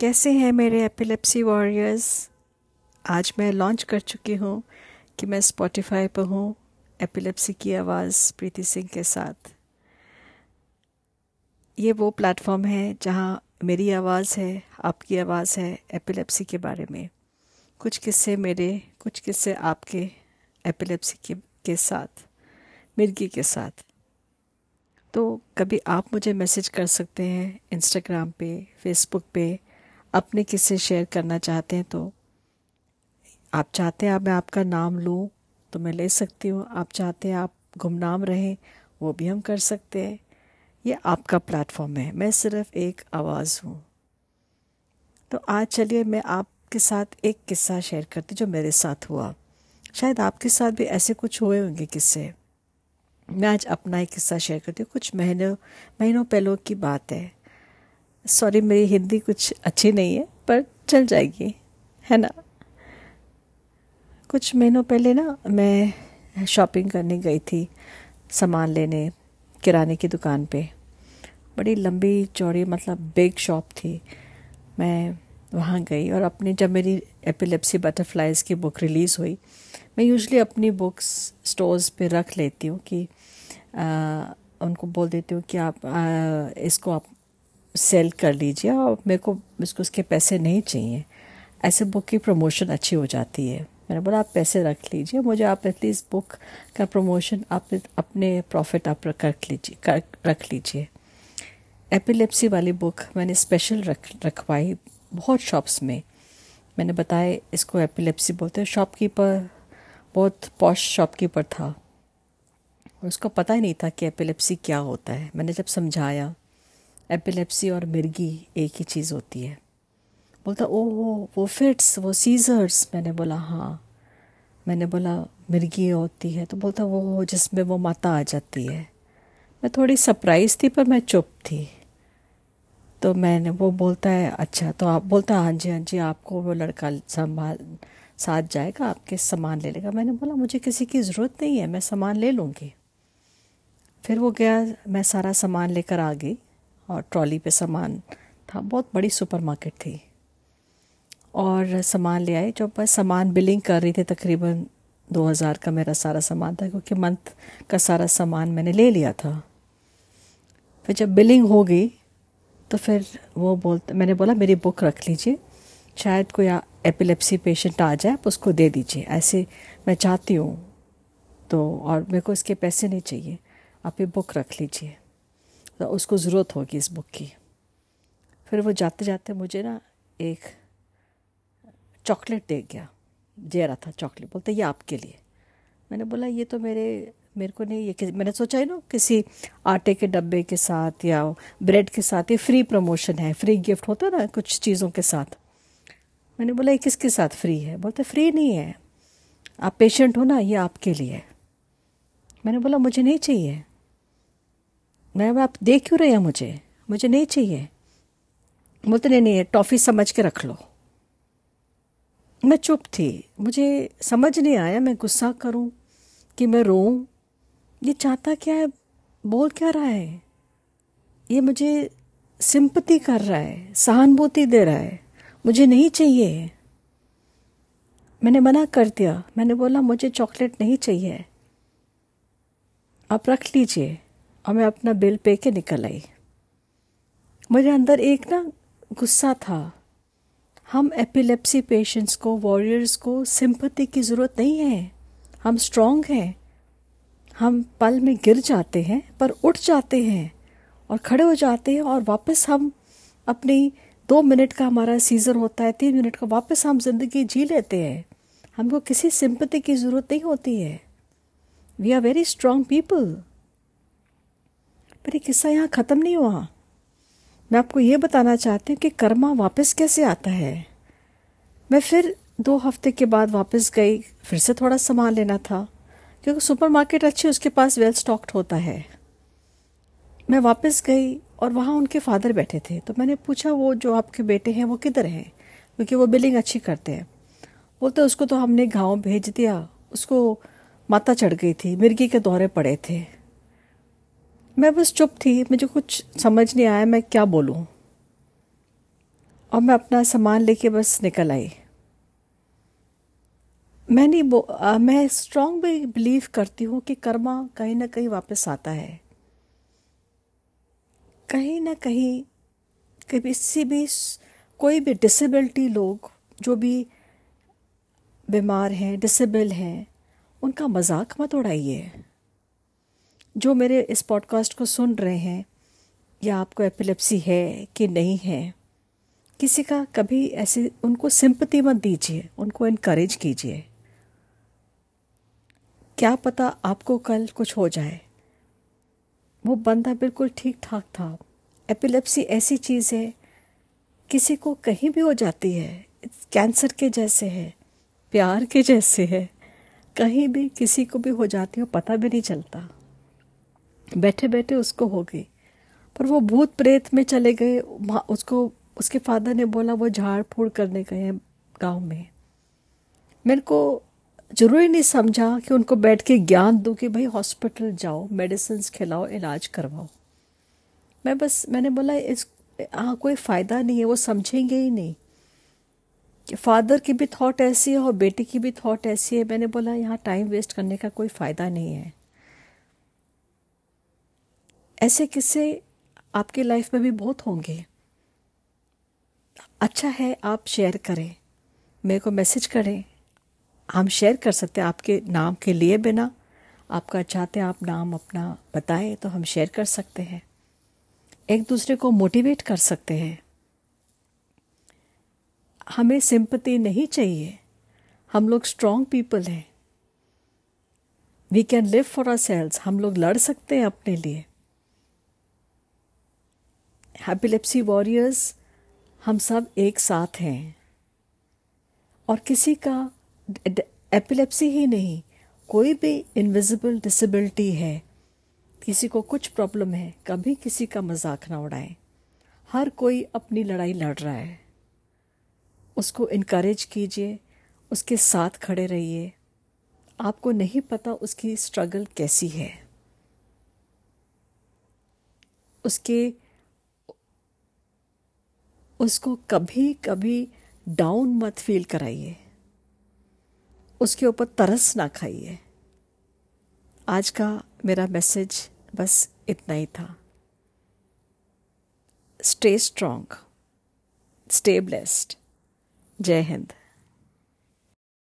कैसे हैं मेरे एपिलेप्सी वॉरियर्स आज मैं लॉन्च कर चुकी हूँ कि मैं स्पॉटिफाई पर हूँ एपिलेप्सी की आवाज़ प्रीति सिंह के साथ। ये वो प्लेटफॉर्म है जहाँ मेरी आवाज़ है आपकी आवाज़ है एपिलेप्सी के बारे में। कुछ किस्से मेरे कुछ किस्से आपके एपिलेप्सी के, के साथ मिर्गी के साथ। तो कभी आप मुझे मैसेज कर सकते हैं इंस्टाग्राम पे फेसबुक पे अपने किससे शेयर करना चाहते हैं तो आप चाहते हैं आप मैं आपका नाम लूँ तो मैं ले सकती हूँ। आप चाहते हैं आप गुमनाम रहें, वो भी हम कर सकते हैं। ये आपका प्लेटफॉर्म है। मैं सिर्फ़ एक आवाज़ हूँ। तो आज चलिए मैं आपके साथ एक किस्सा शेयर करती जो मेरे साथ हुआ। शायद आपके साथ भी ऐसे कुछ हुए होंगे किस्से। मैं आज अपना एक किस्सा शेयर करती हूँ। कुछ महीनों महीनों पहलों की बात है। सॉरी मेरी हिंदी कुछ अच्छी नहीं है पर चल जाएगी है ना? कुछ महीनों पहले ना मैं शॉपिंग करने गई थी सामान लेने किराने की दुकान पे। बड़ी लंबी चौड़ी मतलब बिग शॉप थी। मैं वहाँ गई और अपनी जब मेरी एपिलेप्सी बटरफ्लाइज की बुक रिलीज़ हुई मैं यूजली अपनी बुक्स स्टोर्स पे रख लेती हूँ कि आ, उनको बोल देती हूँ कि आप आ, इसको आप सेल कर लीजिए और मेरे को इसको उसके पैसे नहीं चाहिए। ऐसे बुक की प्रमोशन अच्छी हो जाती है। मैंने बोला, आप पैसे रख लीजिए, मुझे आप एटलीस्ट बुक का प्रमोशन आप अपने प्रॉफिट आप रख लीजिए, कर, रख लीजिए। एपिलेप्सी वाली बुक मैंने स्पेशल रख, रखवाई बहुत शॉप्स में। मैंने बताया, इसको एपिलेप्सी बोलते हैं। शॉपकीपर बहुत पॉश शॉपकीपर था। और उसको पता ही नहीं था कि एपिलेप्सी क्या होता है। मैंने जब समझाया एपिलेप्सी और मिर्गी एक ही चीज़ होती है। बोलता ओ वो वो फिट्स वो सीजर्स मैंने बोला हाँ. मैंने बोला, मिर्गी होती है। तो बोलता, वो जिसमें वो माता आ जाती है। मैं थोड़ी सरप्राइज़ थी, पर मैं चुप थी। तो मैंने, वो बोलता है अच्छा तो आप, बोलता हाँ जी हाँ जी, आपको वो लड़का संभाल, साथ जाएगा, आपके सामान ले लेगा। मैंने बोला, मुझे किसी की ज़रूरत नहीं है, मैं सामान ले लूँगी। फिर वो गया, मैं सारा सामान लेकर आ गई। और ट्रॉली पे सामान था। बहुत बड़ी सुपरमार्केट थी। और सामान ले आई जब मैं सामान बिलिंग कर रही थी, तकरीबन दो हज़ार का मेरा सारा सामान था, क्योंकि मंथ का सारा सामान मैंने ले लिया था। फिर जब बिलिंग हो गई तो फिर वो बोलते मैंने बोला, मेरी बुक रख लीजिए। शायद कोई एपिलेप्सी पेशेंट आ जाए, आप उसको दे दीजिए। ऐसे मैं चाहती हूँ। तो और मेरे को इसके पैसे नहीं चाहिए। आप ये बुक रख लीजिए। उसको ज़रूरत होगी इस बुक की। फिर वो जाते जाते मुझे ना एक चॉकलेट दे गया। दे रहा था चॉकलेट बोलते, ये आपके लिए। मैंने बोला, ये तो मेरे मेरे को नहीं, ये मैंने सोचा है ना, किसी आटे के डब्बे के साथ या ब्रेड के साथ, ये फ्री प्रमोशन है फ्री गिफ्ट होता है ना कुछ चीज़ों के साथ। मैंने बोला, ये किसके साथ फ्री है? बोलते फ्री नहीं है। आप पेशेंट हो ना, ये आपके लिए मैंने बोला, मुझे नहीं चाहिए। मैं आप देख क्यों रहे हैं मुझे? मुझे नहीं चाहिए. बोलते, नहीं नहीं टॉफ़ी समझ के रख लो. मैं चुप थी। मुझे समझ नहीं आया, मैं गुस्सा करूँ कि मैं रोऊं। ये चाहता क्या है? बोल क्या रहा है? ये मुझे सिंपति कर रहा है, सहानुभूति दे रहा है। मुझे नहीं चाहिए। मैंने मना कर दिया। मैंने बोला, मुझे चॉकलेट नहीं चाहिए। आप रख लीजिए। और मैं अपना बिल पे के निकल आई। मेरे अंदर एक ना गुस्सा था। हम एपिलेप्सी पेशेंट्स को वॉरियर्स को सिंपति की ज़रूरत नहीं है। हम स्ट्रांग हैं। हम पल में गिर जाते हैं, पर उठ जाते हैं और खड़े हो जाते हैं और वापस हम अपनी दो मिनट का हमारा सीज़र होता है, तीन मिनट का वापस हम ज़िंदगी जी लेते हैं। हमको किसी सिंपति की ज़रूरत नहीं होती है। We are very strong people पर ये किस्सा यहाँ ख़त्म नहीं हुआ। मैं आपको ये बताना चाहती हूँ कि कर्मा वापस कैसे आता है? मैं फिर दो हफ़्ते के बाद वापस गई, फिर से थोड़ा सामान लेना था, क्योंकि सुपरमार्केट अच्छी उसके पास वेल स्टॉक्ड होता है। मैं वापस गई और वहाँ उनके फादर बैठे थे तो मैंने पूछा, वो जो आपके बेटे हैं, वो किधर हैं? क्योंकि वो बिलिंग अच्छी करते हैं। बोलते, उसको तो हमने गाँव भेज दिया, उसको माता चढ़ गई थी, मिर्गी के दौरे पड़े थे। मैं बस चुप थी मुझे कुछ समझ नहीं आया मैं क्या बोलूँ। और मैं अपना सामान लेके बस निकल आई। मैं नहीं बो आ, मैं स्ट्रांग बिलीव करती हूँ कि कर्मा कहीं ना कहीं वापस आता है। कहीं ना कहीं कभी किसी भी कोई भी डिसेबिलिटी लोग जो भी बीमार हैं डिसेबल हैं उनका मज़ाक मत उड़ाइए। जो मेरे इस पॉडकास्ट को सुन रहे हैं, या आपको एपिलेप्सी है कि नहीं है, किसी का कभी ऐसे, उनको सिंपति मत दीजिए, उनको इनकरेज कीजिए। क्या पता आपको कल कुछ हो जाए। वो बंदा बिल्कुल ठीक ठाक था। एपिलेप्सी ऐसी चीज़ है, किसी को कहीं भी हो जाती है कैंसर के जैसे है, प्यार के जैसे है, कहीं भी किसी को भी हो जाती हो, पता भी नहीं चलता। बैठे बैठे उसको हो गई। पर वो भूत प्रेत में चले गए। उसको, उसके फादर ने बोला, वो झाड़ फूड़ करने गए हैं गाँव में। मेरे को ज़रूरी नहीं समझा कि उनको बैठ के ज्ञान दूँ कि भाई हॉस्पिटल जाओ मेडिसिन खिलाओ, इलाज करवाओ। मैं बस, मैंने बोला, इस हाँ कोई फ़ायदा नहीं है, वो समझेंगे ही नहीं। कि फादर की भी थॉट ऐसी है और बेटी की भी थॉट ऐसी है। मैंने बोला, यहाँ टाइम वेस्ट करने का कोई फ़ायदा नहीं है। ऐसे किस्से आपकी लाइफ में भी बहुत होंगे। अच्छा है आप शेयर करें, मेरे को मैसेज करें। हम शेयर कर सकते हैं आपके नाम के लिए बिना। आपका चाहते हैं आप नाम अपना बताएँ तो हम शेयर कर सकते हैं। एक दूसरे को मोटिवेट कर सकते हैं। हमें सिंपति नहीं चाहिए। हम लोग स्ट्रांग पीपल हैं। We can live for ourselves हम लोग लड़ सकते हैं अपने लिए। हैप्पीलेप्सी वॉरियर्स हम सब एक साथ हैं। और किसी का एपिलेप्सी ही नहीं, कोई भी इनविजिबल डिसेबिलिटी है, किसी को कुछ प्रॉब्लम है, कभी किसी का मज़ाक ना उड़ाएँ। हर कोई अपनी लड़ाई लड़ रहा है। उसको इनक्रेज कीजिए, उसके साथ खड़े रहिए। आपको नहीं पता उसकी स्ट्रगल कैसी है। उसके उसको कभी कभी डाउन मत फील कराइए। उसके ऊपर तरस ना खाइए। आज का मेरा मैसेज बस इतना ही था। स्टे स्ट्रांग स्टे ब्लेस्ड जय हिंद।